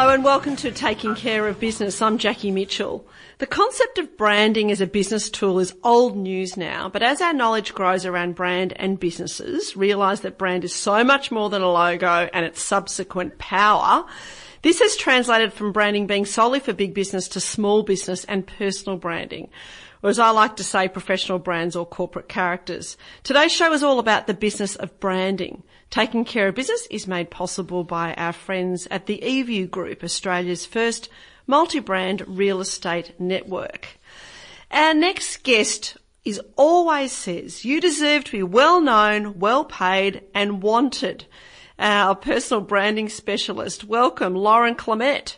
Hello and welcome to Taking Care of Business. I'm Jackie Mitchell. The concept of branding as a business tool is old news now, but as our knowledge grows around brand and businesses realise that brand is so much more than a logo and its subsequent power, this has translated from branding being solely for big business to small business and personal branding. Or as I like to say, professional brands or corporate characters. Today's show is all about the business of branding. Taking care of business is made possible by our friends at the eView Group, Australia's first multi-brand real estate network. Our next guest is always says, you deserve to be well known, well paid and wanted. Our personal branding specialist. Welcome, Lauren Clemett.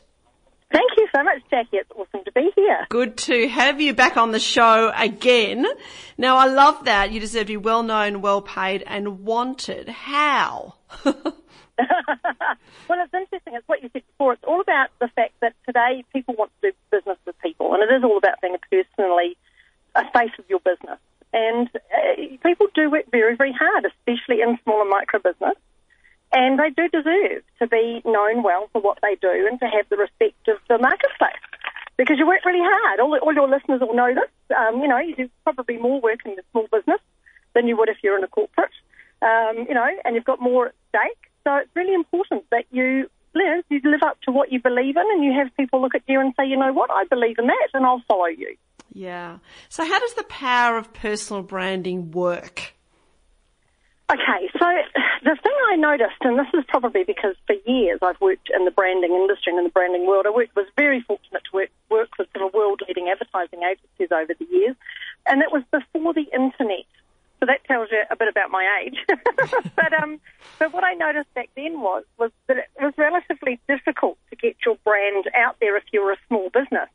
Thank you so much, Jackie. It's awesome to be here. Good to have you back on the show again. Now, I love that. You deserve to be well known, well paid, and wanted. How? well, it's interesting. It's what you said before. It's all about the fact that today people want to do business with people, and it is all about being personally a face of your business. And uh, people do work very, very hard, especially in smaller micro business. And they do deserve to be known well for what they do and to have the respect of the marketplace. Because you work really hard. All, all your listeners will know this. Um, you know, you do probably more work in the small business than you would if you're in a corporate. Um, you know, and you've got more at stake. So it's really important that you live, you live up to what you believe in and you have people look at you and say, you know what, I believe in that and I'll follow you. Yeah. So how does the power of personal branding work? Okay, so the thing I noticed, and this is probably because for years I've worked in the branding industry and in the branding world, I worked, was very fortunate to work, work with some of the world-leading advertising agencies over the years, and it was before the internet. So that tells you a bit about my age. but um, but what I noticed back then was was that it was relatively difficult to get your brand out there if you were a small business.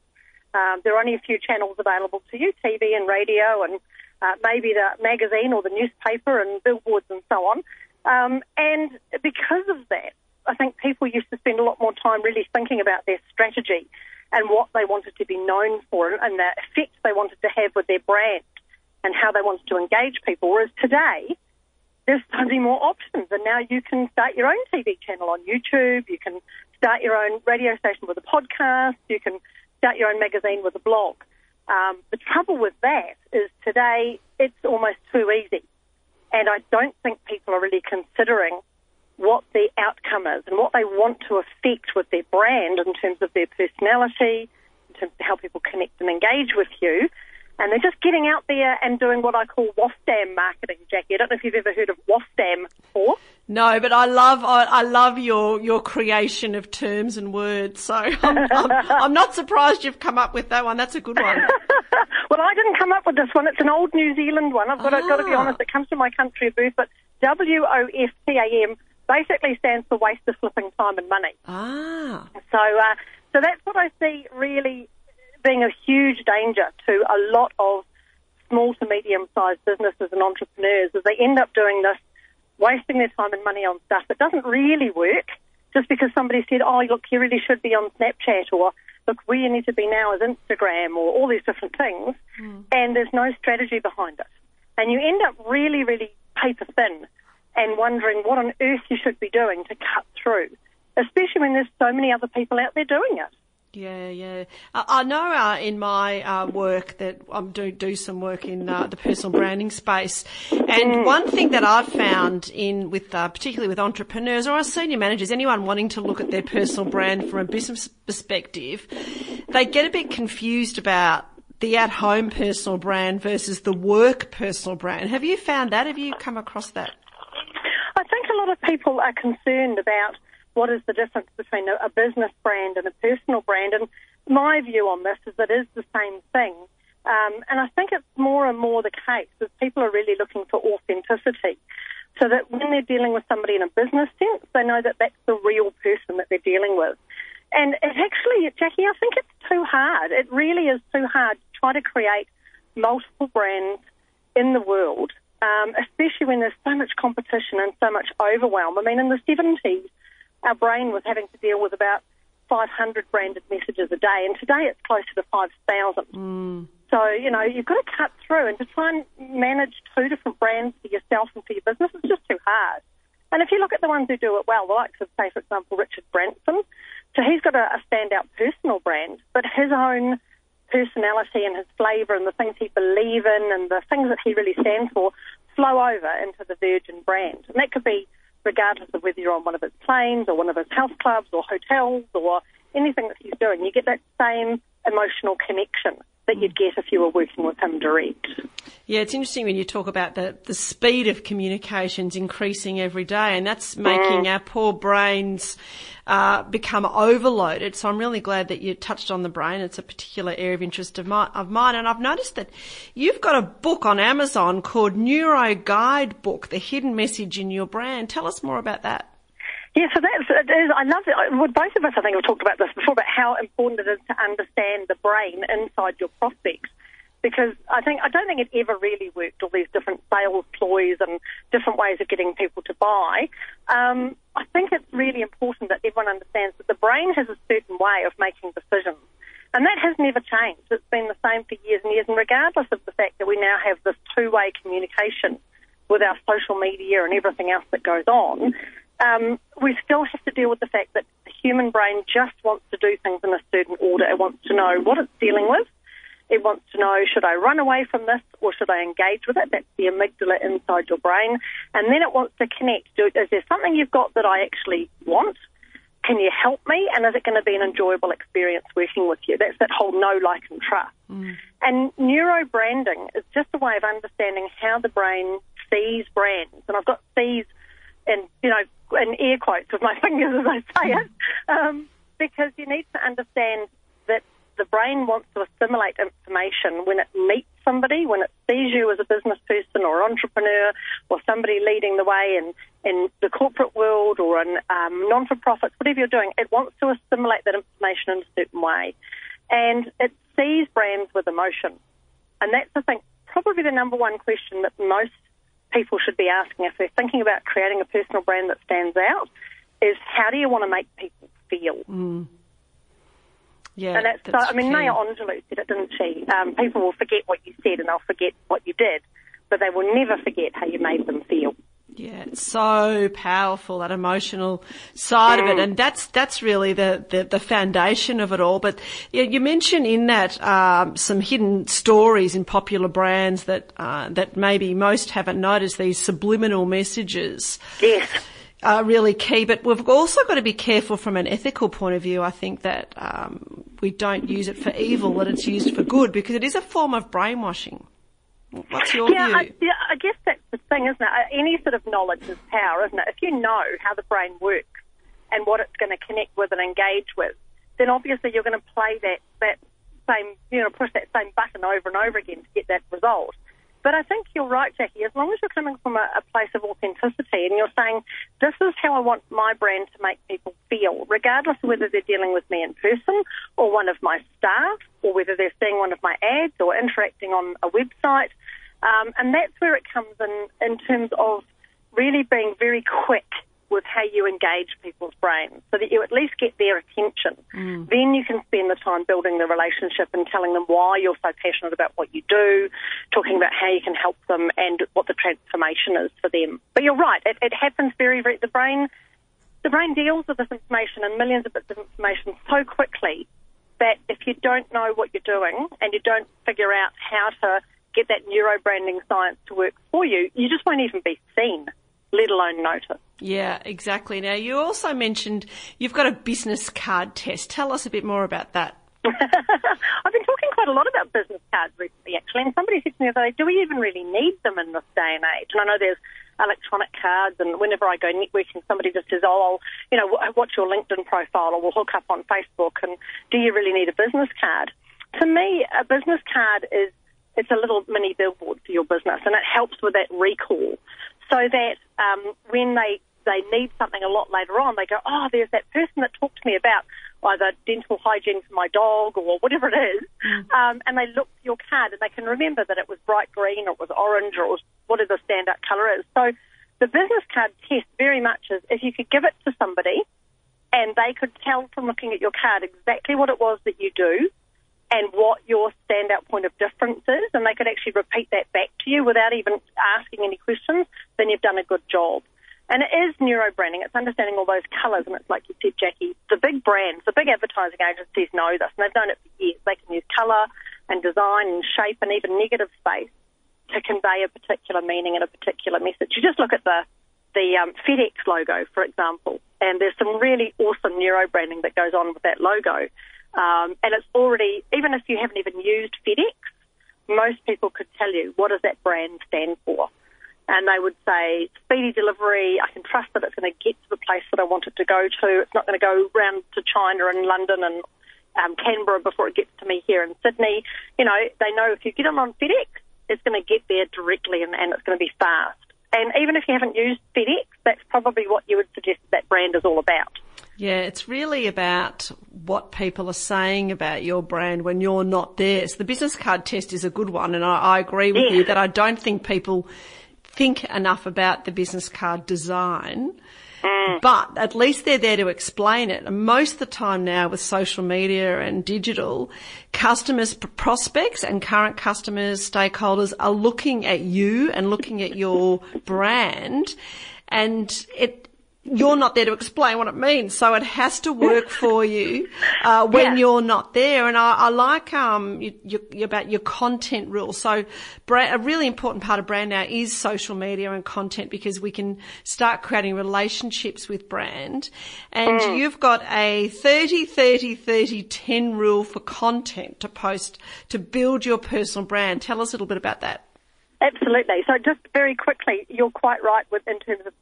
Um, there are only a few channels available to you, TV and radio and uh, maybe the magazine or the newspaper and billboards and so on. Um, and because of that, I think people used to spend a lot more time really thinking about their strategy and what they wanted to be known for and the effect they wanted to have with their brand and how they wanted to engage people. Whereas today, there's so many more options, and now you can start your own TV channel on YouTube. You can start your own radio station with a podcast. You can start your own magazine with a blog. Um, the trouble with that is today it's almost too easy. And I don't think people are really considering what the outcome is and what they want to affect with their brand in terms of their personality, in terms of how people connect and engage with you. And they're just getting out there and doing what I call WOFTAM marketing, Jackie. I don't know if you've ever heard of WOFTAM before. No, but I love I, I love your your creation of terms and words. So I'm, I'm, I'm, not surprised you've come up with that one. That's a good one. well, I didn't come up with this one. It's an old New Zealand one. I've got, ah. to, got to be honest. It comes from my country of birth, but W O F T A M basically stands for waste of flipping time and money. Ah. So uh, so that's what I see really being a huge danger to a lot of small to medium sized businesses and entrepreneurs is they end up doing this wasting their time and money on stuff that doesn't really work just because somebody said, oh, look, you really should be on Snapchat or look, where you need to be now is Instagram or all these different things. Mm. And there's no strategy behind it. And you end up really, really paper thin and wondering what on earth you should be doing to cut through, especially when there's so many other people out there doing it. Yeah, yeah. I know uh, in my uh, work that I'm do do some work in uh, the personal branding space, and mm. one thing that I've found in with uh, particularly with entrepreneurs or senior managers, anyone wanting to look at their personal brand from a business perspective, they get a bit confused about the at-home personal brand versus the work personal brand. Have you found that? Have you come across that? I think a lot of people are concerned about what is the difference between a, a business brand and a personal brand. And my view on this is that it is the same thing. Um, and I think it's more and more the case that people are really looking for authenticity. So that when they're dealing with somebody in a business sense, they know that that's the real person that they're dealing with. And actually, Jackie, I think it's too hard. It really is too hard to try to create multiple brands in the world, um, especially when there's so much competition and so much overwhelm. I mean, in the 70s, our brain was having to deal with about 500 branded messages a day, and today it's closer to 5,000. Mm. So, you know, you've got to cut through, and to try and manage two different brands for yourself and for your business is just too hard. And if you look at the ones who do it well, the likes of, say, for example, Richard Branson, So he's got a, a standout personal brand, but his own personality and his flavour and the things he believes in and the things that he really stands for flow over into the Virgin brand. And that could be regardless of whether you're on one of his planes or one of his health clubs or hotels or anything that he's doing. You get that same emotional connection that you'd get if you were working with him direct. Yeah, it's interesting when you talk about the, the speed of communications increasing every day, and that's making mm. our poor brains uh, become overloaded. So I'm really glad that you touched on the brain. It's a particular area of interest of, my, of mine, and I've noticed that you've got a book on Amazon called Neuro Guide Book: The Hidden Message in Your Brand. Tell us more about that. Yeah, so that's it is. I love it. Both of us, I think, have talked about this before about how important it is to understand the brain inside your prospects because I think I don't think it ever really worked. All these different sales ploys and different ways of getting people to buy. Um, I think it's really important that everyone understands that the brain has a certain way of making decisions. And that has never changed. It's been the same for years and years. And regardless of the fact that we now have this two way communication with our social media and everything else that goes on, um, we still have to deal with the fact that the human brain just wants to do things in a certain order. It wants to know what it's dealing with. It wants to know, should I run away from this or should I engage with it? That's the amygdala inside your brain. And then it wants to connect. Is there something you've got that I actually want? Can you help me? And is it going to be an enjoyable experience working with you? That's that whole know, like, and trust. Mm. And neuro branding is just a way of understanding how the brain sees brands. And I've got C's in, you know, in air quotes with my fingers as I say it, um, because you need to understand that the brain wants to assimilate information when it meets somebody, when it sees you as a business person or entrepreneur or somebody leading the way in, in the corporate world or in um, non-for-profits, whatever you're doing, it wants to assimilate that information in a certain way. And it sees brands with emotion. And that's, I think, probably the number one question that most people should be asking if they're thinking about creating a personal brand that stands out is how do you want to make people feel? Mm. Yeah, and that's, that's so, I mean, Maya Angelou said it, didn't she? Um, people will forget what you said and they'll forget what you did, but they will never forget how you made them feel. Yeah, it's so powerful that emotional side of it, mm. and that's that's really the, the, the foundation of it all. But you, you mentioned in that um, some hidden stories in popular brands that uh, that maybe most haven't noticed these subliminal messages. Yes are really key. But we've also got to be careful from an ethical point of view. I think that um, we don't use it for evil, that it's used for good, because it is a form of brainwashing. What's your yeah, view? I, yeah, I guess that's the thing, isn't it? Uh, any sort of knowledge is power, isn't it? If you know how the brain works and what it's going to connect with and engage with, then obviously you're going to play that, that same, you know, push that same button over and over again to get that result. But I think you're right, Jackie. As long as you're coming from a, a, place of authenticity and you're saying, this is how I want my brand to make people feel, regardless of whether they're dealing with me in person or one of my staff or whether they're seeing one of my ads or interacting on a website. Um, and that's where it comes in, in terms of really being very quick with how you engage people's brains so that you at least get their attention. Mm. Then you can spend the time building the relationship and telling them why you're so passionate about what you do, talking about how you can help them and what the transformation is for them. But you're right, it, it happens very, very, the brain, the brain deals with this information and millions of bits of information so quickly that if you don't know what you're doing and you don't figure out how to get that neuro branding science to work for you, you just won't even be seen let alone notice. Yeah, exactly. Now, you also mentioned you've got a business card test. Tell us a bit more about that. I've been talking quite a lot about business cards recently, actually, and somebody said to me the other day, do we even really need them in this day and age? And I know there's electronic cards, and whenever I go networking, somebody just says, oh, you know, what's your LinkedIn profile, or we'll hook up on Facebook, and do you really need a business card? To me, a business card is it's a little mini billboard for your business, and it helps with that recall so that um, when they they need something a lot later on, they go, oh, there's that person that talked to me about either dental hygiene for my dog or whatever it is, mm. um, and they look at your card and they can remember that it was bright green or it was orange or was whatever the standout colour is. So the business card test very much is if you could give it to somebody and they could tell from looking at your card exactly what it was that you do and what your standout point of difference is, and they could actually repeat that back to you without even asking any questions, then you've done a good job. And it is neuro branding. It's understanding all those colours. And it's like you said, Jackie, the big brands, the big advertising agencies know this and they've known it for years. They can use colour and design and shape and even negative space to convey a particular meaning and a particular message. You just look at the the um, FedEx logo, for example, and there's some really awesome neuro branding that goes on with that logo. Um, and it's already, even if you haven't even used FedEx, most people could tell you what does that brand stand for. And they would say, speedy delivery, I can trust that it's going to get to the place that I want it to go to. It's not going to go round to China and London and um, Canberra before it gets to me here in Sydney. You know, they know if you get them on FedEx, it's going to get there directly and, and it's going to be fast. And even if you haven't used FedEx, that's probably what you would suggest that brand is all about. Yeah, it's really about what people are saying about your brand when you're not there. So the business card test is a good one, and I, I agree with yeah. you that I don't think people think enough about the business card design. Mm. But at least they're there to explain it. And most of the time now with social media and digital, customers, prospects and current customers, stakeholders are looking at you and looking at your brand and it, you're not there to explain what it means, so it has to work for you uh, when yeah. you're not there. And I, I like um, you, you, about your content rule. So, brand, a really important part of brand now is social media and content because we can start creating relationships with brand. And mm. you've got a 30, 30, 30, 10 rule for content to post to build your personal brand. Tell us a little bit about that. Absolutely. So just very quickly, you're quite right with in terms of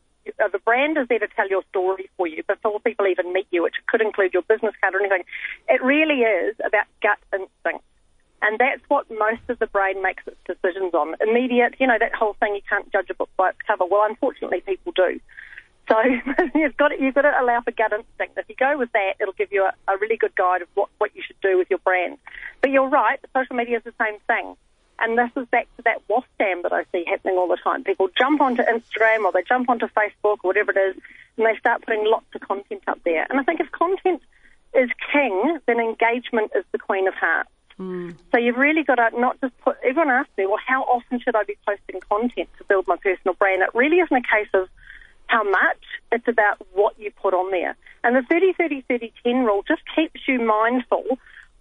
uh, the brand is there to tell your story for you before people even meet you, which could include your business card or anything. It really is about gut instinct. And that's what most of the brain makes its decisions on. Immediate, you know, that whole thing, you can't judge a book by its cover. Well, unfortunately, people do. So you've got to, you've got to allow for gut instinct. If you go with that, it'll give you a, a really good guide of what, what you should do with your brand. But you're right, social media is the same thing. And this is back to that WAF scam that I see happening all the time. People jump onto Instagram or they jump onto Facebook or whatever it is, and they start putting lots of content up there. And I think if content is king, then engagement is the queen of hearts. Mm. So you've really got to not just put, everyone asks me, well, how often should I be posting content to build my personal brand? It really isn't a case of how much, it's about what you put on there. And the 30 30 30 10 rule just keeps you mindful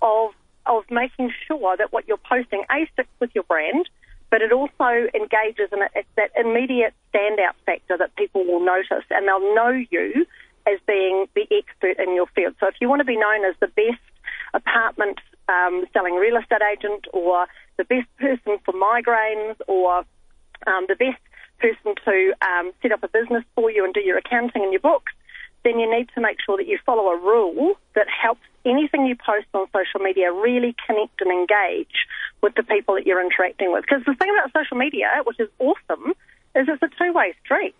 of of making sure that what you're posting, A, sticks with your brand, but it also engages in it's that immediate standout factor that people will notice and they'll know you as being the expert in your field. So if you want to be known as the best apartment um, selling real estate agent or the best person for migraines or um, the best person to um, set up a business for you and do your accounting and your books, then you need to make sure that you follow a rule that helps anything you post on social media really connect and engage with the people that you're interacting with. Because the thing about social media, which is awesome, is it's a two-way street.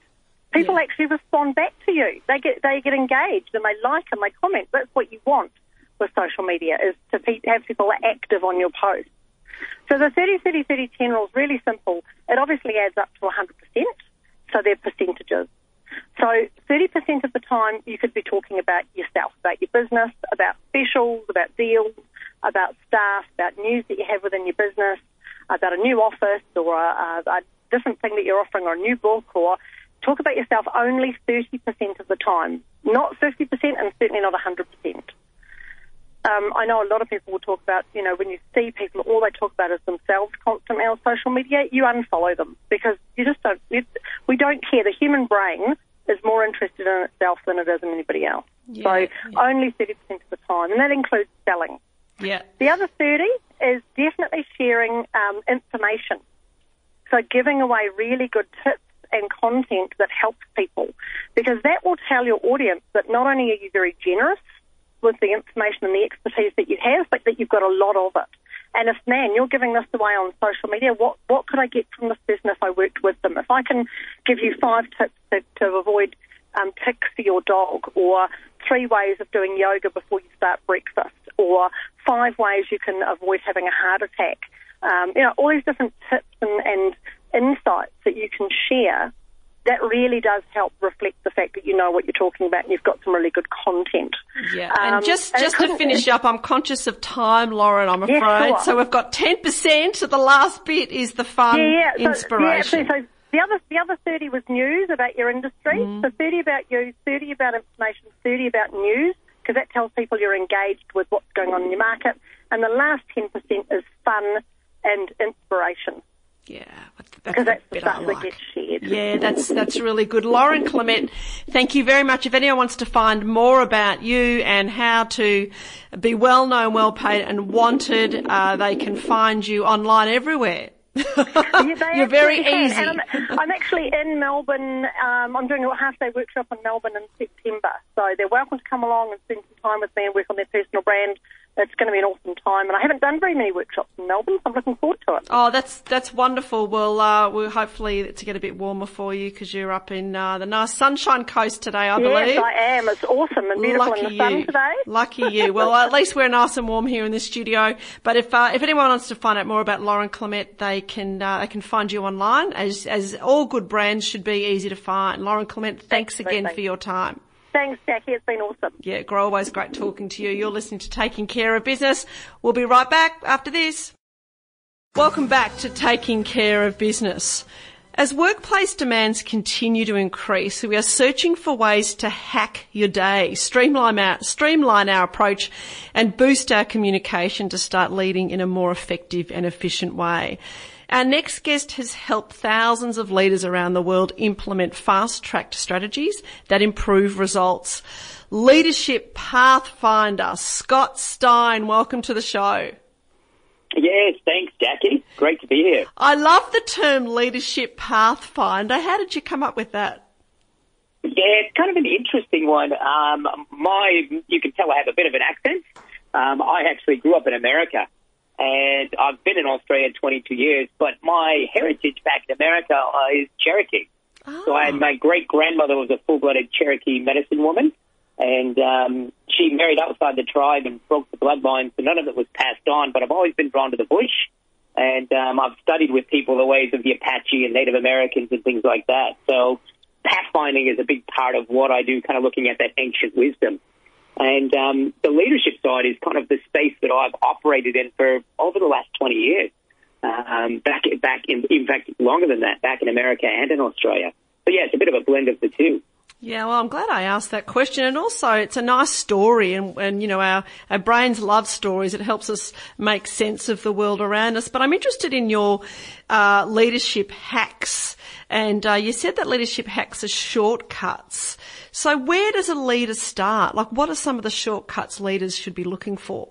People yeah. actually respond back to you. They get they get engaged and they like and they comment. That's what you want with social media is to pe- have people active on your posts. So the 30, 30, 30, 10 rule is really simple. It obviously adds up to 100%, so they're percentages. So 30% of the time you could be talking about yourself, about your business, about specials, about deals, about staff, about news that you have within your business, about a new office or a, a different thing that you're offering or a new book or talk about yourself only 30% of the time, not 50% and certainly not 100%. Um, I know a lot of people will talk about, you know, when you see people, all they talk about is themselves constantly on social media, you unfollow them because you just don't, we don't care. The human brain is more interested in itself than it is in anybody else. Yeah, so yeah. only 30% of the time, and that includes selling. Yeah. The other 30 is definitely sharing um, information. So giving away really good tips and content that helps people because that will tell your audience that not only are you very generous with the information and the expertise that you have, but that you've got a lot of it. And if, man, you're giving this away on social media, what, what could I get from this person if I worked with them? If I can give you five tips to, to avoid um, ticks for your dog, or three ways of doing yoga before you start breakfast, or five ways you can avoid having a heart attack, um, you know, all these different tips and, and insights that you can share that really does help reflect the fact that you know what you're talking about and you've got some really good content. Yeah, um, and just just to finish up, I'm conscious of time, Lauren. I'm afraid. Yeah, sure. So we've got ten percent. Of the last bit is the fun yeah, yeah. So, inspiration. Yeah, so, the other the other thirty was news about your industry. Mm. So thirty about you, thirty about information, thirty about news, because that tells people you're engaged with what's going on in your market. And the last ten percent is fun and inspiration, Yeah, that's because that's the stuff that gets shared. Yeah, that's that's really good. Lauren Clemett, thank you very much. If anyone wants to find more about you and how to be well known, well paid and wanted, uh, they can find you online everywhere. Yeah, You're very can. easy. I'm, I'm actually in Melbourne. Um, I'm doing a half day workshop in Melbourne in September. So they're welcome to come along and spend some time with me and work on their personal brand. It's going to be an awesome time. And I haven't done very many workshops in Melbourne, so I'm looking forward to it. Oh, that's that's wonderful. Well, uh, we'll hopefully to get a bit warmer for you because you're up in uh, the nice Sunshine Coast today, I believe. Yes, I am. It's awesome and beautiful Lucky in the sun you. today. Lucky you. Well, at least we're nice and warm here in the studio. But if uh, if anyone wants to find out more about Lauren Clemett, they can uh, they can find you online, as as all good brands should be easy to find. Lauren Clemett, thanks again for your time. Thanks, Jackie. It's been awesome. Yeah, Grow, always great talking to you. You're listening to Taking Care of Business. We'll be right back after this. Welcome back to Taking Care of Business. As workplace demands continue to increase, we are searching for ways to hack your day, streamline our, streamline our approach and boost our communication to start leading in a more effective and efficient way. Our next guest has helped thousands of leaders around the world implement fast-tracked strategies that improve results. Leadership Pathfinder, Scott Stein, welcome to the show. Yes, thanks, Jackie. Great to be here. I love the term leadership pathfinder. How did you come up with that? Yeah, it's kind of an interesting one. Um, my, you can tell I have a bit of an accent. Um, I actually grew up in America, and I've been in Australia 22 years. But my heritage back in America uh, is Cherokee. So I, my great grandmother was a full-blooded Cherokee medicine woman, and um, she married outside the tribe and broke the bloodline, so none of it was passed on. But I've always been drawn to the bush, and um, I've studied with people the ways of the Apache and Native Americans and things like that. So pathfinding is a big part of what I do, kind of looking at that ancient wisdom. And um, the leadership side is kind of the space that I've operated in for over the last 20 years. Um, back, back in, in fact, longer than that, back in America and in Australia. So yeah, it's a bit of a blend of the two. Yeah, well, I'm glad I asked that question. And also, it's a nice story. And, and you know, our, our brains love stories. It helps us make sense of the world around us. But I'm interested in your uh, leadership hacks. And uh, you said that leadership hacks are shortcuts. So where does a leader start? Like, what are some of the shortcuts leaders should be looking for?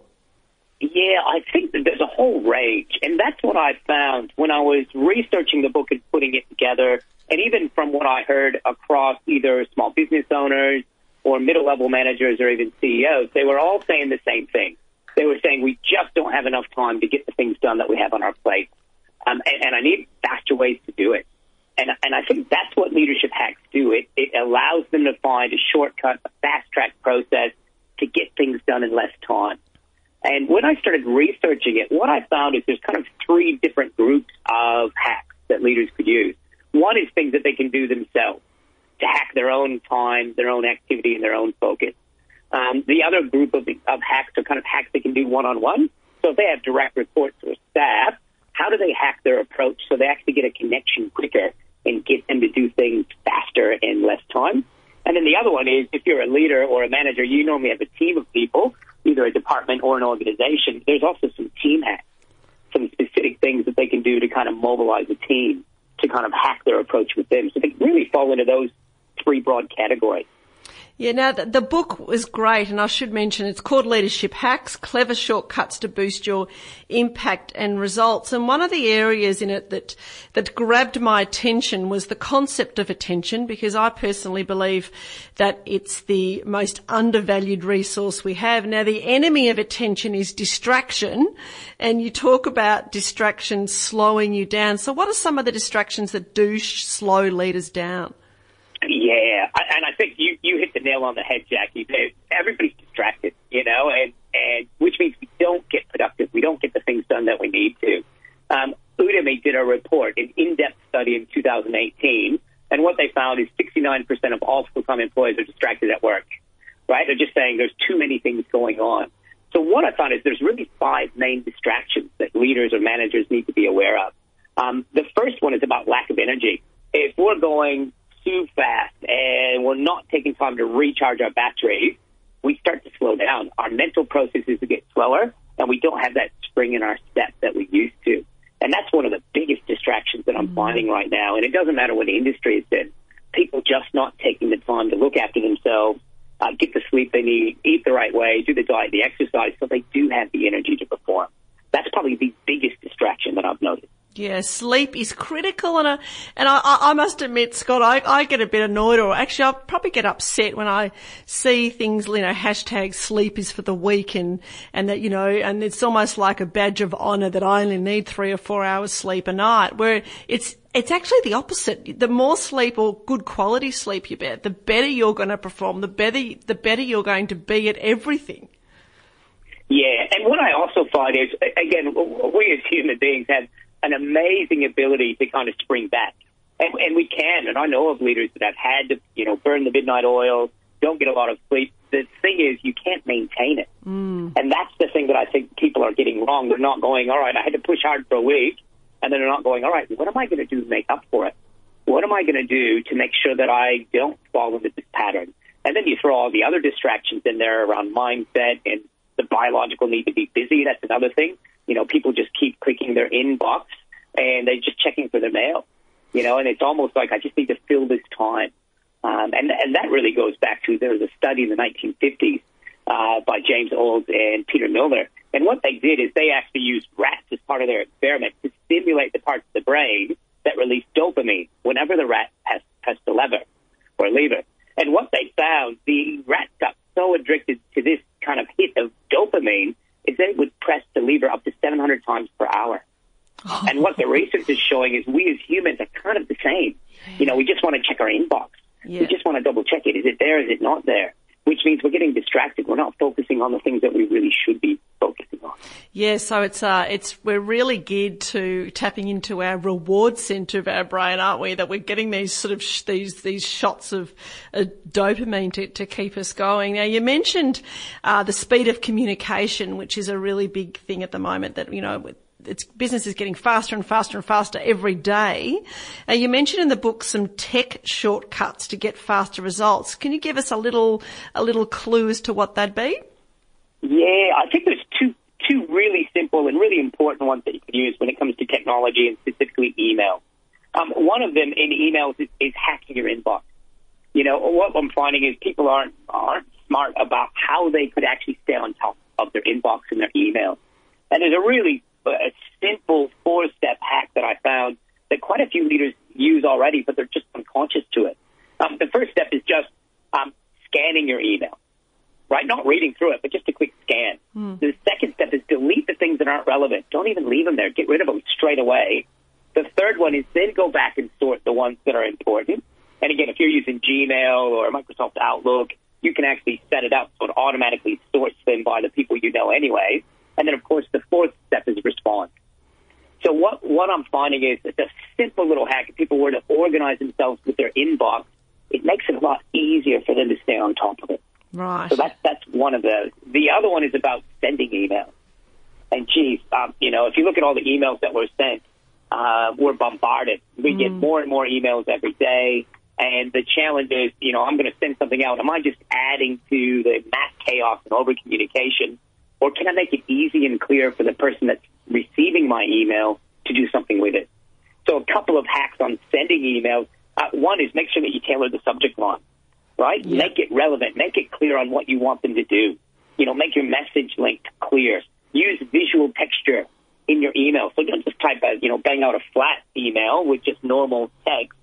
Yeah, I think that there's a whole range, and that's what I found when I was researching the book and putting it together, and even from what I heard across either small business owners or middle level managers or even CEOs, they were all saying the same thing. They were saying we just don't have enough time to get the things done that we have on our plate, um, and, and I need faster ways to do it. And, and I think that's what leadership hacks do. It, it allows them to find a shortcut, a fast track process to get things done in less time. And when I started researching it, what I found is there's kind of three different groups of hacks that leaders could use. One is things that they can do themselves to hack their own time, their own activity, and their own focus. Um, the other group of, of hacks are kind of hacks they can do one on one. So if they have direct reports or staff, how do they hack their approach so they actually get a connection quicker and get them to do things faster in less time? And then the other one is if you're a leader or a manager, you normally have a team of people, either a department or an organization. There's also some team hacks, some specific things that they can do to kind of mobilize a team to kind of hack their approach with them. So they really fall into those three broad categories. Yeah, now the, book was great, and I should mention it's called Leadership Hacks: Clever Shortcuts to Boost Your Impact and Results. And one of the areas in it that that grabbed my attention was the concept of attention, because I personally believe that it's the most undervalued resource we have. Now, the enemy of attention is distraction, and you talk about distraction slowing you down. So, what are some of the distractions that do slow leaders down? Yeah, I- and I think you, you hit the nail on the head, Jackie. Everybody's distracted, you know, and, and which means we don't get productive. We don't get the things done that we need to. Um, Udemy did a report, an in-depth study in 2018, and what they found is 69% of all full-time employees are distracted at work, right? They're just saying there's too many things going on. So what I found is there's really five main distractions that leaders or managers need to be aware of. Um, the first one is about lack of energy. if we're going too fast and we're not taking time to recharge our batteries, we start to slow down. Our mental processes get slower, and we don't have that spring in our step that we used to. And that's one of the biggest distractions that I'm mm-hmm. finding right now. And it doesn't matter what industry it's in. People just not taking the time to look after themselves, uh, get the sleep they need, eat the right way, do the diet, the exercise, so they do have the energy to perform. That's probably the biggest distraction that I've noticed. Yeah, sleep is critical, and I, and I, I must admit, Scott, I, I get a bit annoyed, or actually, I probably get upset when I see things, you know, hashtag sleep is for the weak, and and that you know, and it's almost like a badge of honour that I only need three or four hours sleep a night, where it's it's actually the opposite. The more sleep or good quality sleep you get, the better you're going to perform, the better the better you're going to be at everything. Yeah, and what I also find is, again, we as human beings have an amazing ability to kind of spring back. And, and we can, and I know of leaders that have had to, you know, burn the midnight oil, don't get a lot of sleep. The thing is, you can't maintain it. Mm. And that's the thing that I think people are getting wrong. They're not going, all right, I had to push hard for a week, and then they're not going, all right, what am I going to do to make up for it? What am I going to do to make sure that I don't fall into this pattern? And then you throw all the other distractions in there around mindset and the biological need to be busy. That's another thing. You know, people just keep clicking their inbox and they're just checking for their mail. You know, and it's almost like I just need to fill this time. Um, and and that really goes back to there was a study in the 1950s uh, by James Olds and Peter Milner. And what they did is they actually used rats as part of their experiment to stimulate the parts of the brain that release dopamine whenever the rat pressed, pressed the lever or lever. And what they found, the rats got so addicted to this kind of hit of dopamine is they would press the lever up to 700 times per hour. Oh. And what the research is showing is we as humans are kind of the same. You know, we just want to check our inbox. Yeah. We just want to double check it. Is it there? Is it not there? Which means we're getting distracted. We're not focusing on the things that we really should be. Yeah, so it's uh, it's we're really geared to tapping into our reward center of our brain, aren't we? That we're getting these sort of sh- these these shots of uh, dopamine to, to keep us going. Now, you mentioned uh, the speed of communication, which is a really big thing at the moment. That you know it's business is getting faster and faster and faster every day. Uh, you mentioned in the book some tech shortcuts to get faster results. Can you give us a little a little clue as to what that'd be? Yeah, I think there's two two really simple and really important ones that you can use when it comes to technology and specifically email. Um, one of them in emails is, is hacking your inbox. You know, what I'm finding is people aren't aren't smart about how they could actually stay on top of their inbox and their email. And there's a really a simple four step hack that I found that quite a few leaders use already, but they're just unconscious to it. Um, the first step is just um, scanning your email, right? Not reading through it, but just a quick scan. Mm. The second step is delete the things that aren't relevant. Don't even leave them there. Get rid of them straight away. The third one is then go back and sort the ones that are important. And again, if you're using Gmail or Microsoft Outlook, you can actually set it up so it automatically sorts them by the people you know anyway. And then, of course, the fourth step is respond. So what, what I'm finding is it's a simple little hack. If people were to organize themselves with their inbox, it makes it a lot easier for them to stay on top of it. Right. So that's, that's one of those. The other one is about sending emails. And geez, um, you know, if you look at all the emails that were sent, uh, we're bombarded. We mm. get more and more emails every day. And the challenge is, you know, I'm going to send something out. Am I just adding to the mass chaos and over communication? Or can I make it easy and clear for the person that's receiving my email to do something with it? So a couple of hacks on sending emails. Uh, one is make sure that you tailor the subject line, right? Yeah. Make it relevant. Make it clear on what you want them to do. You know, make your message linked clear. Use visual texture in your email. So don't just type a, you know, bang out a flat email with just normal text.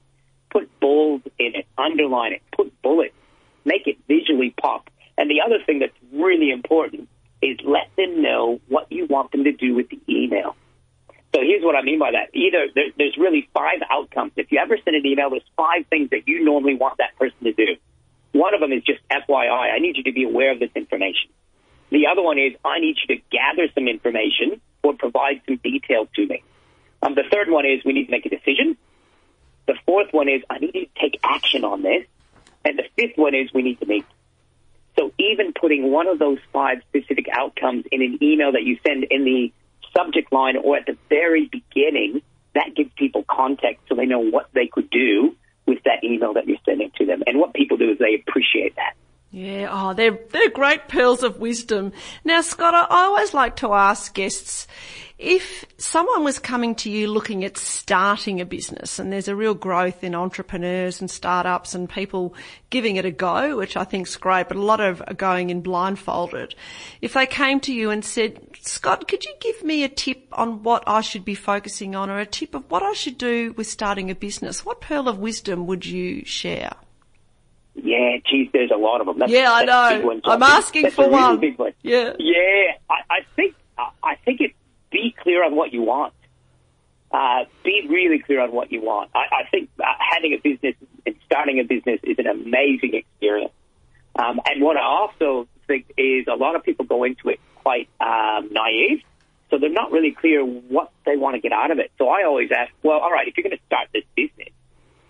Put bold in it, underline it, put bullets, make it visually pop. And the other thing that's really important is let them know what you want them to do with the email. So here's what I mean by that. Either there, there's really five outcomes. If you ever send an email, there's five things that you normally want that person to do. One of them is just FYI. I need you to be aware of this information. The other one is I need you to gather some information or provide some details to me. Um, the third one is we need to make a decision. The fourth one is I need you to take action on this. And the fifth one is we need to meet. So even putting one of those five specific outcomes in an email that you send in the subject line or at the very beginning that gives people context so they know what they could do with that email that you're sending to them. And what people do is they appreciate that. Yeah, oh, they're, they're great pearls of wisdom. Now, Scott, I always like to ask guests, if someone was coming to you looking at starting a business and there's a real growth in entrepreneurs and startups and people giving it a go, which I think is great, but a lot of are going in blindfolded. If they came to you and said, Scott, could you give me a tip on what I should be focusing on or a tip of what I should do with starting a business? What pearl of wisdom would you share? Yeah, geez, there's a lot of them. That's, yeah, I know. I'm asking for really one. One. Yeah, yeah. I, I think I think it's be clear on what you want. Uh, be really clear on what you want. I, I think uh, having a business and starting a business is an amazing experience. Um, and what I also think is a lot of people go into it quite um, naive, so they're not really clear what they want to get out of it. So I always ask, well, all right, if you're going to start this business,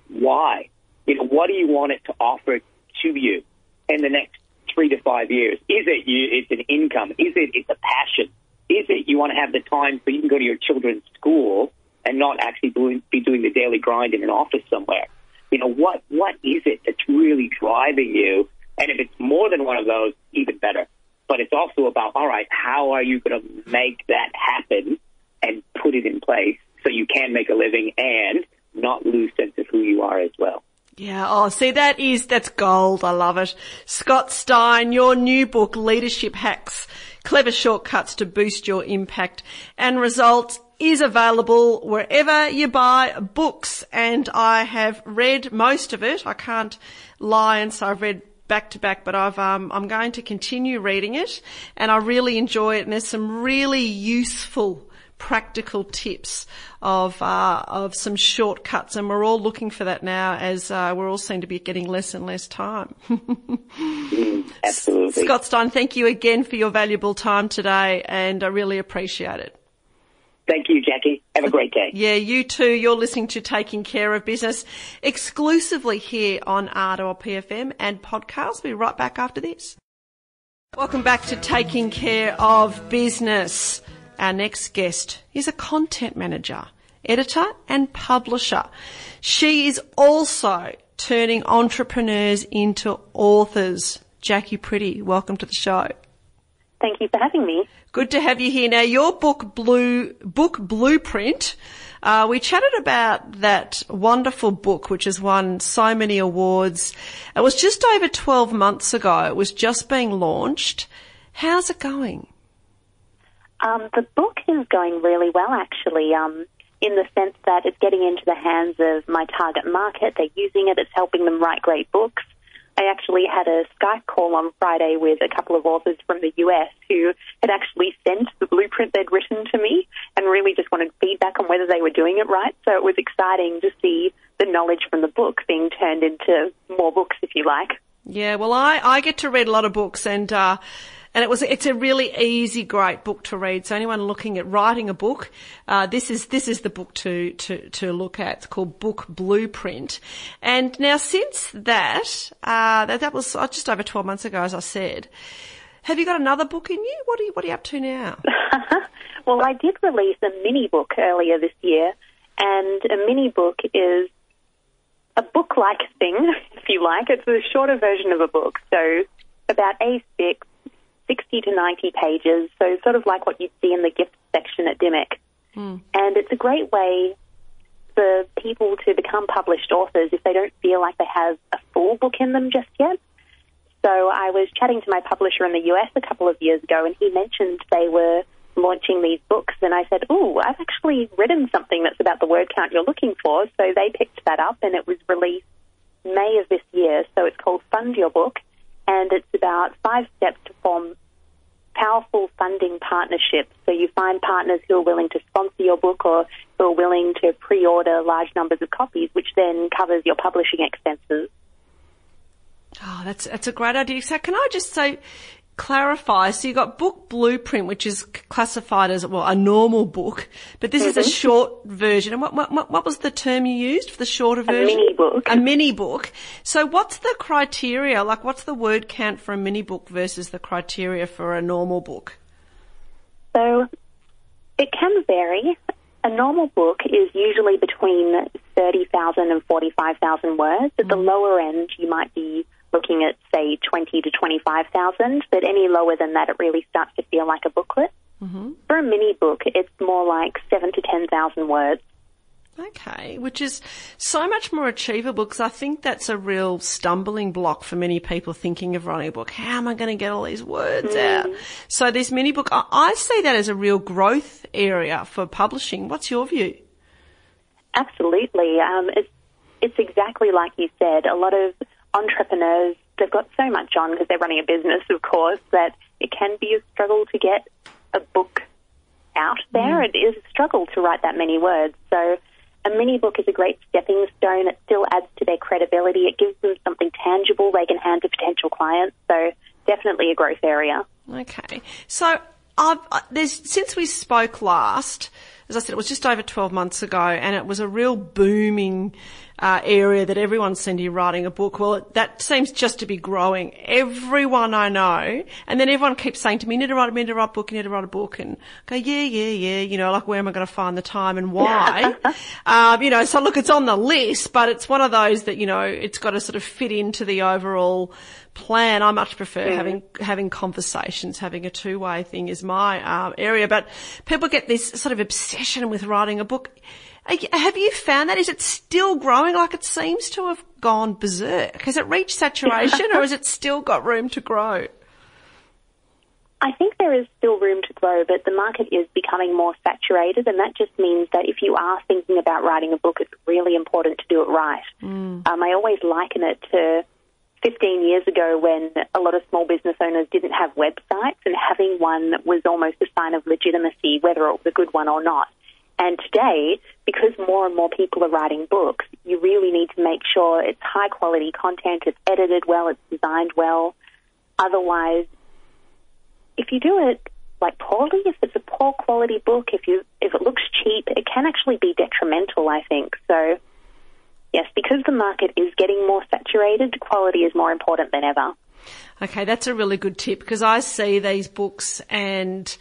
why? You know, what do you want it to offer to you in the next three to five years? Is it you? It's an income? Is it? It's a passion? Is it you want to have the time so you can go to your children's school and not actually be doing the daily grind in an office somewhere? You know, what what is it that's really driving you? And if it's more than one of those, even better. But it's also about, all right, how are you going to make that happen and put it in place so you can make a living and not lose sense of who you are as well. Yeah. Oh, see, that is, that's gold. I love it. Scott Stein, your new book, Leadership Hacks, Clever Shortcuts to Boost Your Impact and Results is available wherever you buy books. And I have read most of it. I can't lie and say I've read back to back, but I've, um, I'm going to continue reading it and I really enjoy it. And there's some really useful practical tips of uh, of some shortcuts, and we're all looking for that now as uh, we're all seem to be getting less and less time. mm, absolutely, Scott Stein, thank you again for your valuable time today, and I really appreciate it. Thank you, Jackie. Have a great day. Yeah, you too. You're listening to Taking Care of Business exclusively here on RPFM and podcast. We'll be right back after this. Welcome back to Taking Care of Business. Our next guest is a content manager, editor and publisher. She is also turning entrepreneurs into authors. Jacqui Pretty, welcome to the show. Thank you for having me. Good to have you here. Now, your book, Blue Book Blueprint. Uh, we chatted about that wonderful book, which has won so many awards. It was just over 12 months ago. It was just being launched. How's it going? Um, the book is going really well, actually, um, in the sense that it's getting into the hands of my target market. They're using it, it's helping them write great books. I actually had a Skype call on Friday with a couple of authors from the US who had actually sent the blueprint they'd written to me and really just wanted feedback on whether they were doing it right. So it was exciting to see the knowledge from the book being turned into more books, if you like. Yeah, well, I, I get to read a lot of books and, uh, and it was it's a really easy, great book to read. So anyone looking at writing a book, uh, this is this is the book to to to look at. It's called Book Blueprint. And now since that, uh, that that was just over twelve months ago, as I said. Have you got another book in you? What are you What are you up to now? well, I did release a mini book earlier this year, and a mini book is a book-like thing, if you like. It's a shorter version of a book, so about A6, 60 to 90 pages, so sort of like what you'd see in the gift section at Dymocks. Mm. And it's a great way for people to become published authors if they don't feel like they have a full book in them just yet. So I was chatting to my publisher in the US a couple of years ago, and he mentioned they were launching these books, and I said, "Oh, I've actually written something that's about the word count you're looking for." So they picked that up, and it was released May of this year. So it's called Fund Your Book, and it's about five steps to form powerful funding partnerships. So you find partners who are willing to sponsor your book or who are willing to pre-order large numbers of copies, which then covers your publishing expenses. Oh, that's that's a great idea. So can I just say, clarify. So you got book blueprint, which is classified as well a normal book, but this mm-hmm. is a mm-hmm. short version. And what, what what was the term you used for the shorter version? A mini book. A mini book. So what's the criteria? Like, what's the word count for a mini book versus the criteria for a normal book? So it can vary. a normal book is usually between 30,000 and 45,000 words. At the lower end, you might be looking at, say, 20 to 25,000, but any lower than that, it really starts to feel like a booklet. Mm-hmm. For a mini book, it's more like 7 to 10,000 words. Okay, which is so much more achievable because I think that's a real stumbling block for many people thinking of writing a book. How am I going to get all these words mm. out? So this mini book, I, I see that as a real growth area for publishing. What's your view? Absolutely. Um, it's, it's exactly like you said. A lot of entrepreneurs, they've got so much on because they're running a business, of course, that it can be a struggle to get a book out there. Mm. It is a struggle to write that many words. So a mini book is a great stepping stone. It still adds to their credibility. It gives them something tangible they can hand to potential clients. So definitely a growth area. Okay. So I've, there's since we spoke last, as I said, it was just over 12 months ago, and it was a real booming uh, area that everyone seemed to be writing a book. Well, that seems just to be growing. Everyone I know, and then everyone keeps saying to me, "You need to write, you need to write a book, you need to write a book," and I go, "Yeah, yeah, yeah." You know, like where am I going to find the time and why? um, you know, so look, it's on the list, but it's one of those that you know it's got to sort of fit into the overall plan. I much prefer mm. having having conversations, having a two way thing is my um, area. But people get this sort of obsession with writing a book. Have you found that? Is it still growing like it seems to have gone berserk? Has it reached saturation or has it still got room to grow? I think there is still room to grow, but the market is becoming more saturated, and that just means that if you are thinking about writing a book, it's really important to do it right. Mm. Um, I always liken it to 15 years ago when a lot of small business owners didn't have websites, and having one was almost a sign of legitimacy, whether it was a good one or not. And today, because more and more people are writing books, you really need to make sure it's high quality content, it's edited well, it's designed well. Otherwise, if you do it like poorly, if it's a poor quality book, if you if it looks cheap, it can actually be detrimental, I think. So yes, because the market is getting more saturated, quality is more important than ever. Okay, that's a really good tip because I see these books and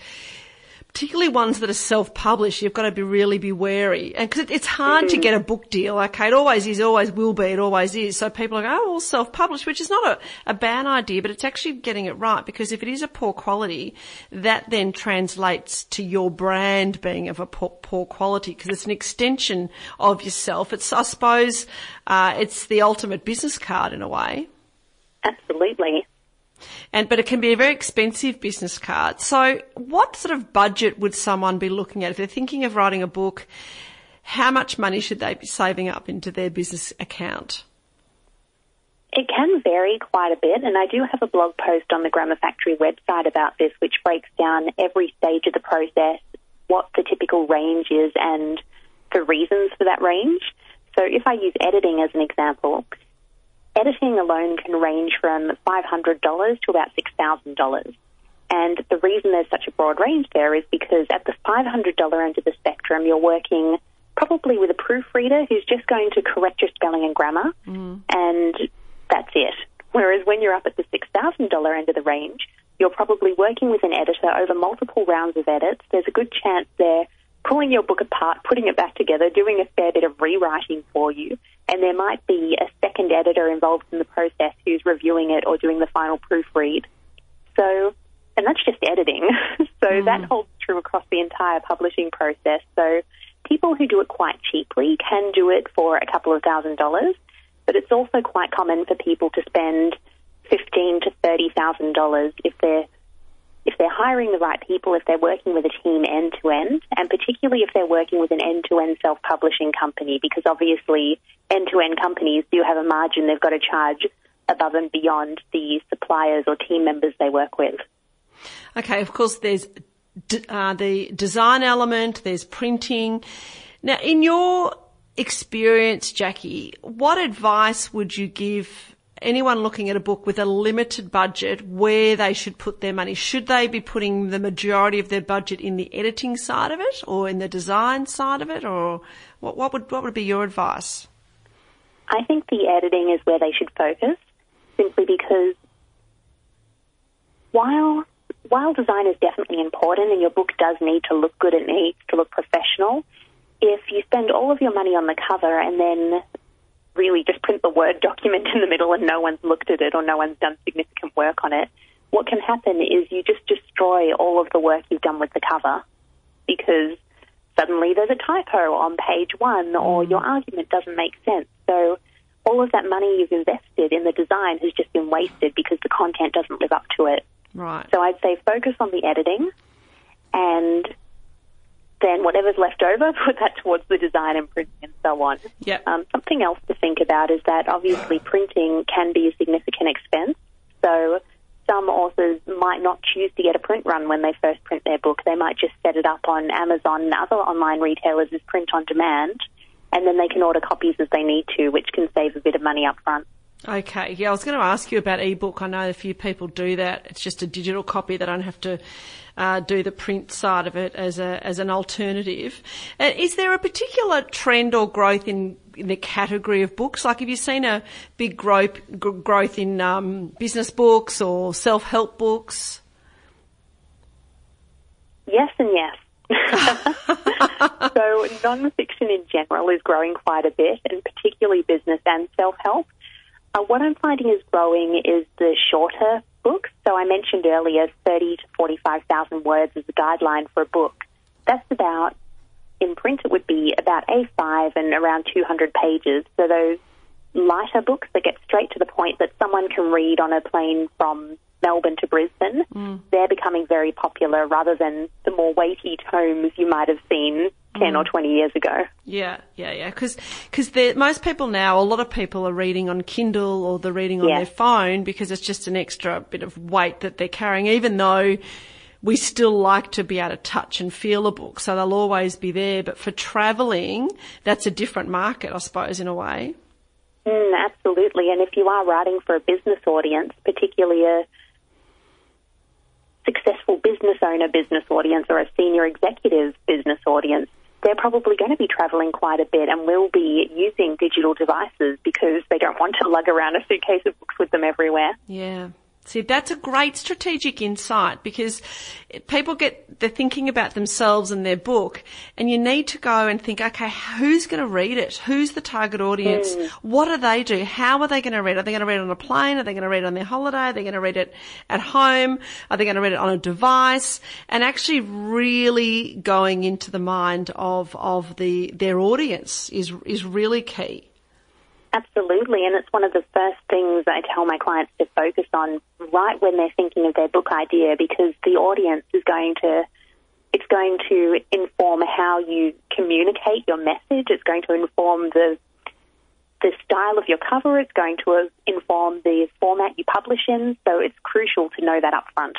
particularly ones that are self-published, you've got to be really be wary. And because it's hard mm-hmm. to get a book deal. Okay, it always is, always will be, it always is. So people are going, oh, well, self-published, which is not a, a bad idea, but it's actually getting it right because if it is a poor quality, that then translates to your brand being of a poor, poor quality because it's an extension of yourself. It's, I suppose, uh, it's the ultimate business card in a way. Absolutely. And, but it can be a very expensive business card. So what sort of budget would someone be looking at if they're thinking of writing a book? How much money should they be saving up into their business account? It can vary quite a bit, and I do have a blog post on the Grammar Factory website about this, which breaks down every stage of the process, what the typical range is, and the reasons for that range. So if I use editing as an example, editing alone can range from $500 to about $6,000. And the reason there's such a broad range there is because at the $500 end of the spectrum, you're working probably with a proofreader who's just going to correct your spelling and grammar, mm. and that's it. Whereas when you're up at the $6,000 end of the range, you're probably working with an editor over multiple rounds of edits. There's a good chance they're pulling your book apart, putting it back together, doing a fair bit of rewriting for you, and there might be a second editor involved in the process who's reviewing it or doing the final proofread. So, and that's just editing. so mm. that holds true across the entire publishing process. So people who do it quite cheaply can do it for a couple of thousand dollars, but it's also quite common for people to spend fifteen to thirty thousand dollars if they're if they're hiring the right people, if they're working with a team end to end, and particularly if they're working with an end to end self publishing company, because obviously end to end companies do have a margin they've got to charge above and beyond the suppliers or team members they work with. Okay, of course, there's uh, the design element, there's printing. Now, in your experience, Jacqui, what advice would you give anyone looking at a book with a limited budget where they should put their money. Should they be putting the majority of their budget in the editing side of it or in the design side of it or what, what would, what would be your advice? I think the editing is where they should focus simply because while while design is definitely important and your book does need to look good, it needs to look professional, if you spend all of your money on the cover and then really just print the Word document in the middle and no one's looked at it or no one's done significant work on it, what can happen is you just destroy all of the work you've done with the cover because suddenly there's a typo on page one or mm. your argument doesn't make sense. So all of that money you've invested in the design has just been wasted because the content doesn't live up to it. Right. So I'd say focus on the editing and then whatever's left over, put that towards the design and printing and so on. Yep. Um, something else to think about is that obviously printing can be a significant expense. So some authors might not choose to get a print run when they first print their book. They might just set it up on Amazon and other online retailers as print on demand, and then they can order copies as they need to, which can save a bit of money up front. Okay, yeah, I was going to ask you about ebook. I know a few people do that. It's just a digital copy. They don't have to uh, do the print side of it as a as an alternative. Uh, is there a particular trend or growth in, in the category of books? Like, have you seen a big growth g- growth in um, business books or self help books? Yes and yes. so non-fiction in general is growing quite a bit, and particularly business and self-help. Uh, what I'm finding is growing is the shorter books. So I mentioned earlier 30 to 45,000 words as a guideline for a book. That's about, in print it would be about A5 and around 200 pages. So those lighter books that get straight to the point that someone can read on a plane from Melbourne to Brisbane, mm. they're becoming very popular rather than the more weighty tomes you might have seen 10 mm. or 20 years ago. Yeah, yeah, yeah. Because cause most people now, a lot of people are reading on Kindle or they're reading on yeah. their phone because it's just an extra bit of weight that they're carrying, even though we still like to be able to touch and feel a book. So they'll always be there. But for travelling, that's a different market, I suppose, in a way. Mm, absolutely. And if you are writing for a business audience, particularly a successful business owner business audience or a senior executive business audience, they're probably going to be traveling quite a bit and will be using digital devices because they don't want to lug around a suitcase of books with them everywhere. Yeah. See, that's a great strategic insight because people get, they're thinking about themselves and their book and you need to go and think, okay, who's going to read it? Who's the target audience? Mm. What do they do? How are they going to read? Are they going to read it on a plane? Are they going to read it on their holiday? Are they going to read it at home? Are they going to read it on a device? And actually really going into the mind of, of the, their audience is, is really key. Absolutely, and it's one of the first things I tell my clients to focus on right when they're thinking of their book idea because the audience is going to it's going to inform how you communicate your message. It's going to inform the the style of your cover. It's going to inform the format you publish in. So it's crucial to know that up front.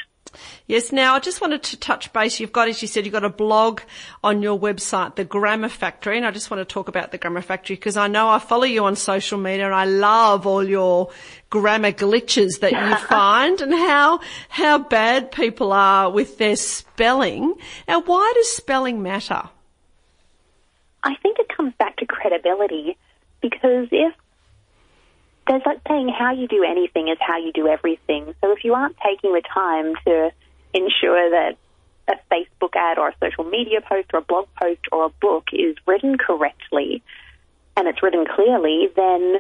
Yes. Now, I just wanted to touch base. You've got, as you said, you've got a blog on your website, the Grammar Factory, and I just want to talk about the Grammar Factory because I know I follow you on social media and I love all your grammar glitches that you find and how how bad people are with their spelling. Now, why does spelling matter? I think it comes back to credibility because if there's that saying, how you do anything is how you do everything. So if you aren't taking the time to ensure that a Facebook ad or a social media post or a blog post or a book is written correctly and it's written clearly, then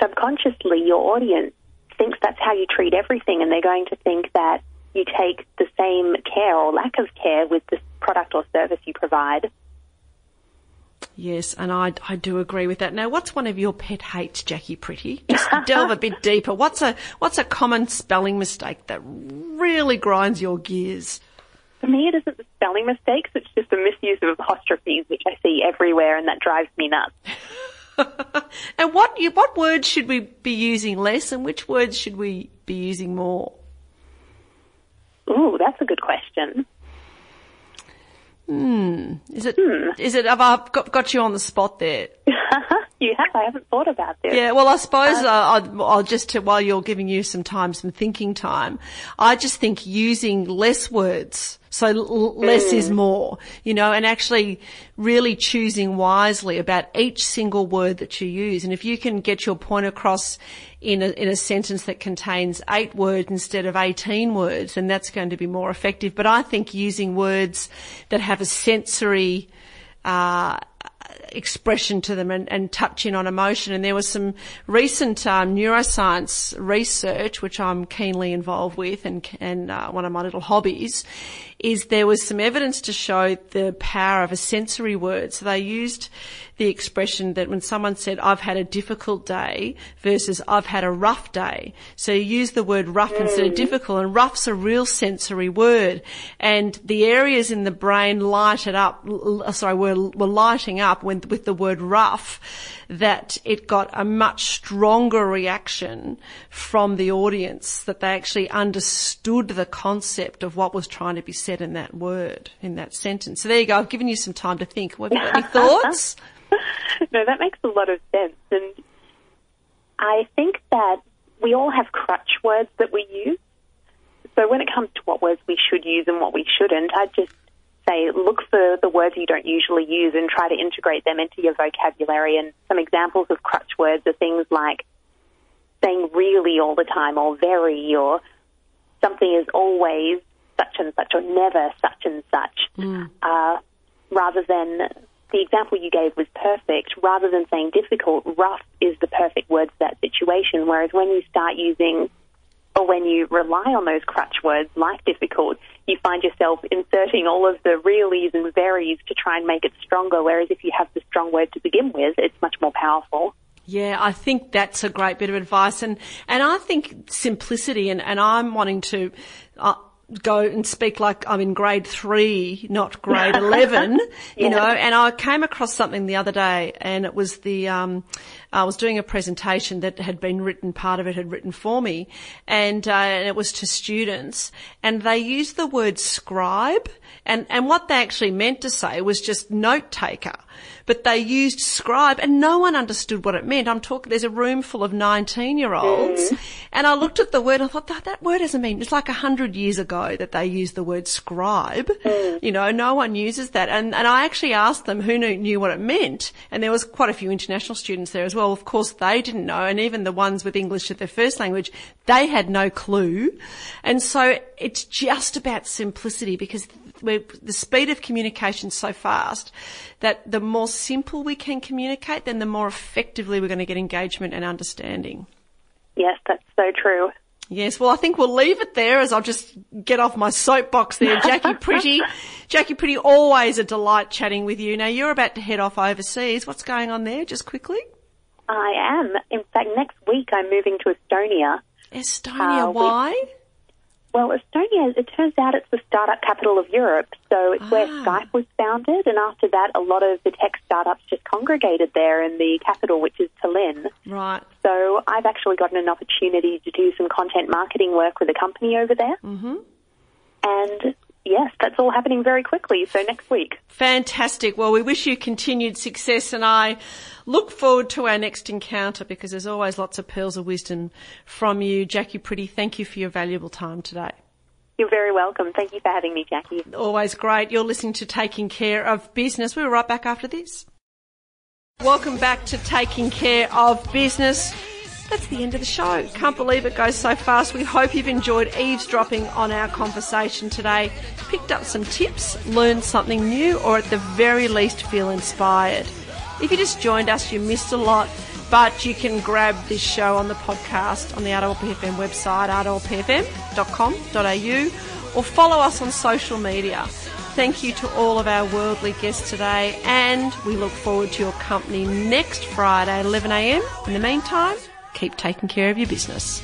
subconsciously your audience thinks that's how you treat everything and they're going to think that you take the same care or lack of care with the product or service you provide. Yes, and I, I do agree with that. Now, what's one of your pet hates, Jacqui Pretty? Just delve a bit deeper. What's a what's a common spelling mistake that really grinds your gears? For me, it isn't the spelling mistakes. It's just the misuse of apostrophes, which I see everywhere, and that drives me nuts. and what what words should we be using less, and which words should we be using more? Ooh, that's a good question. Hmm. Is it? Hmm. Is it? Have I got, got you on the spot there? you have. I haven't thought about this. Yeah. Well, I suppose uh, I'll, I'll, just while you're giving you some time, some thinking time, I just think using less words so l- less mm. is more, you know, and actually really choosing wisely about each single word that you use. And if you can get your point across in a, in a sentence that contains eight words instead of 18 words, then that's going to be more effective. But I think using words that have a sensory, uh, expression to them and, and touch in on emotion. And there was some recent um, neuroscience research, which I'm keenly involved with, and and uh, one of my little hobbies, is there was some evidence to show the power of a sensory word. So they used the expression that when someone said, I've had a difficult day versus I've had a rough day. So you use the word rough mm. instead of difficult and rough's a real sensory word. And the areas in the brain lighted up, sorry, were, were lighting up when, with the word rough that it got a much stronger reaction from the audience, that they actually understood the concept of what was trying to be said in that word, in that sentence. So there you go. I've given you some time to think. Have you got any thoughts? no, that makes a lot of sense. And I think that we all have crutch words that we use. So when it comes to what words we should use and what we shouldn't, I'd just say look for the words you don't usually use and try to integrate them into your vocabulary. And some examples of crutch words are things like saying really all the time or very or something is always such and such or never such and such. Mm. Uh, rather than the example you gave was perfect. Rather than saying difficult, rough is the perfect word for that situation. Whereas when you start using or when you rely on those crutch words like difficult, you find yourself inserting all of the reallys and veries to try and make it stronger. Whereas if you have the strong word to begin with, it's much more powerful. Yeah, I think that's a great bit of advice, and and I think simplicity, and and I'm wanting to. Go and speak like I'm in grade three, not grade 11, yeah. you know, and I came across something the other day and it was the, um, I was doing a presentation that had been written, part of it had written for me and, uh, and it was to students and they used the word scribe and, and what they actually meant to say was just note taker but they used scribe and no one understood what it meant. I'm talking, there's a room full of 19 year olds mm. and I looked at the word and I thought that, that word doesn't mean, it's like a hundred years ago that they used the word scribe. Mm. You know, no one uses that. And, and I actually asked them who knew, knew what it meant. And there was quite a few international students there as well. Well, of course, they didn't know. And even the ones with English as their first language, they had no clue. And so it's just about simplicity because the speed of communication is so fast that the more simple we can communicate, then the more effectively we're going to get engagement and understanding. Yes, that's so true. Yes, well, I think we'll leave it there as I'll just get off my soapbox there. Jacqui Pretty. Jacqui Pretty, always a delight chatting with you. Now, you're about to head off overseas. What's going on there, just quickly? I am. In fact, next week I'm moving to Estonia. Estonia, uh, why? We, well, Estonia, it turns out it's the startup capital of Europe. So it's ah. where Skype was founded. And after that, a lot of the tech startups just congregated there in the capital, which is Tallinn. Right. So I've actually gotten an opportunity to do some content marketing work with a company over there. Mm-hmm. And yes, that's all happening very quickly. So next week. Fantastic. Well, we wish you continued success and I look forward to our next encounter because there's always lots of pearls of wisdom from you. Jacqui Pretty, thank you for your valuable time today. You're very welcome. Thank you for having me, Jackie. Always great. You're listening to Taking Care of Business. We'll be right back after this. Welcome back to Taking Care of Business. That's the end of the show. Can't believe it goes so fast. We hope you've enjoyed eavesdropping on our conversation today, picked up some tips, learned something new, or at the very least feel inspired. If you just joined us, you missed a lot, but you can grab this show on the podcast on the RPFM website, rpfm.com.au, or follow us on social media. Thank you to all of our worldly guests today, and we look forward to your company next Friday at 11am. In the meantime, keep taking care of your business.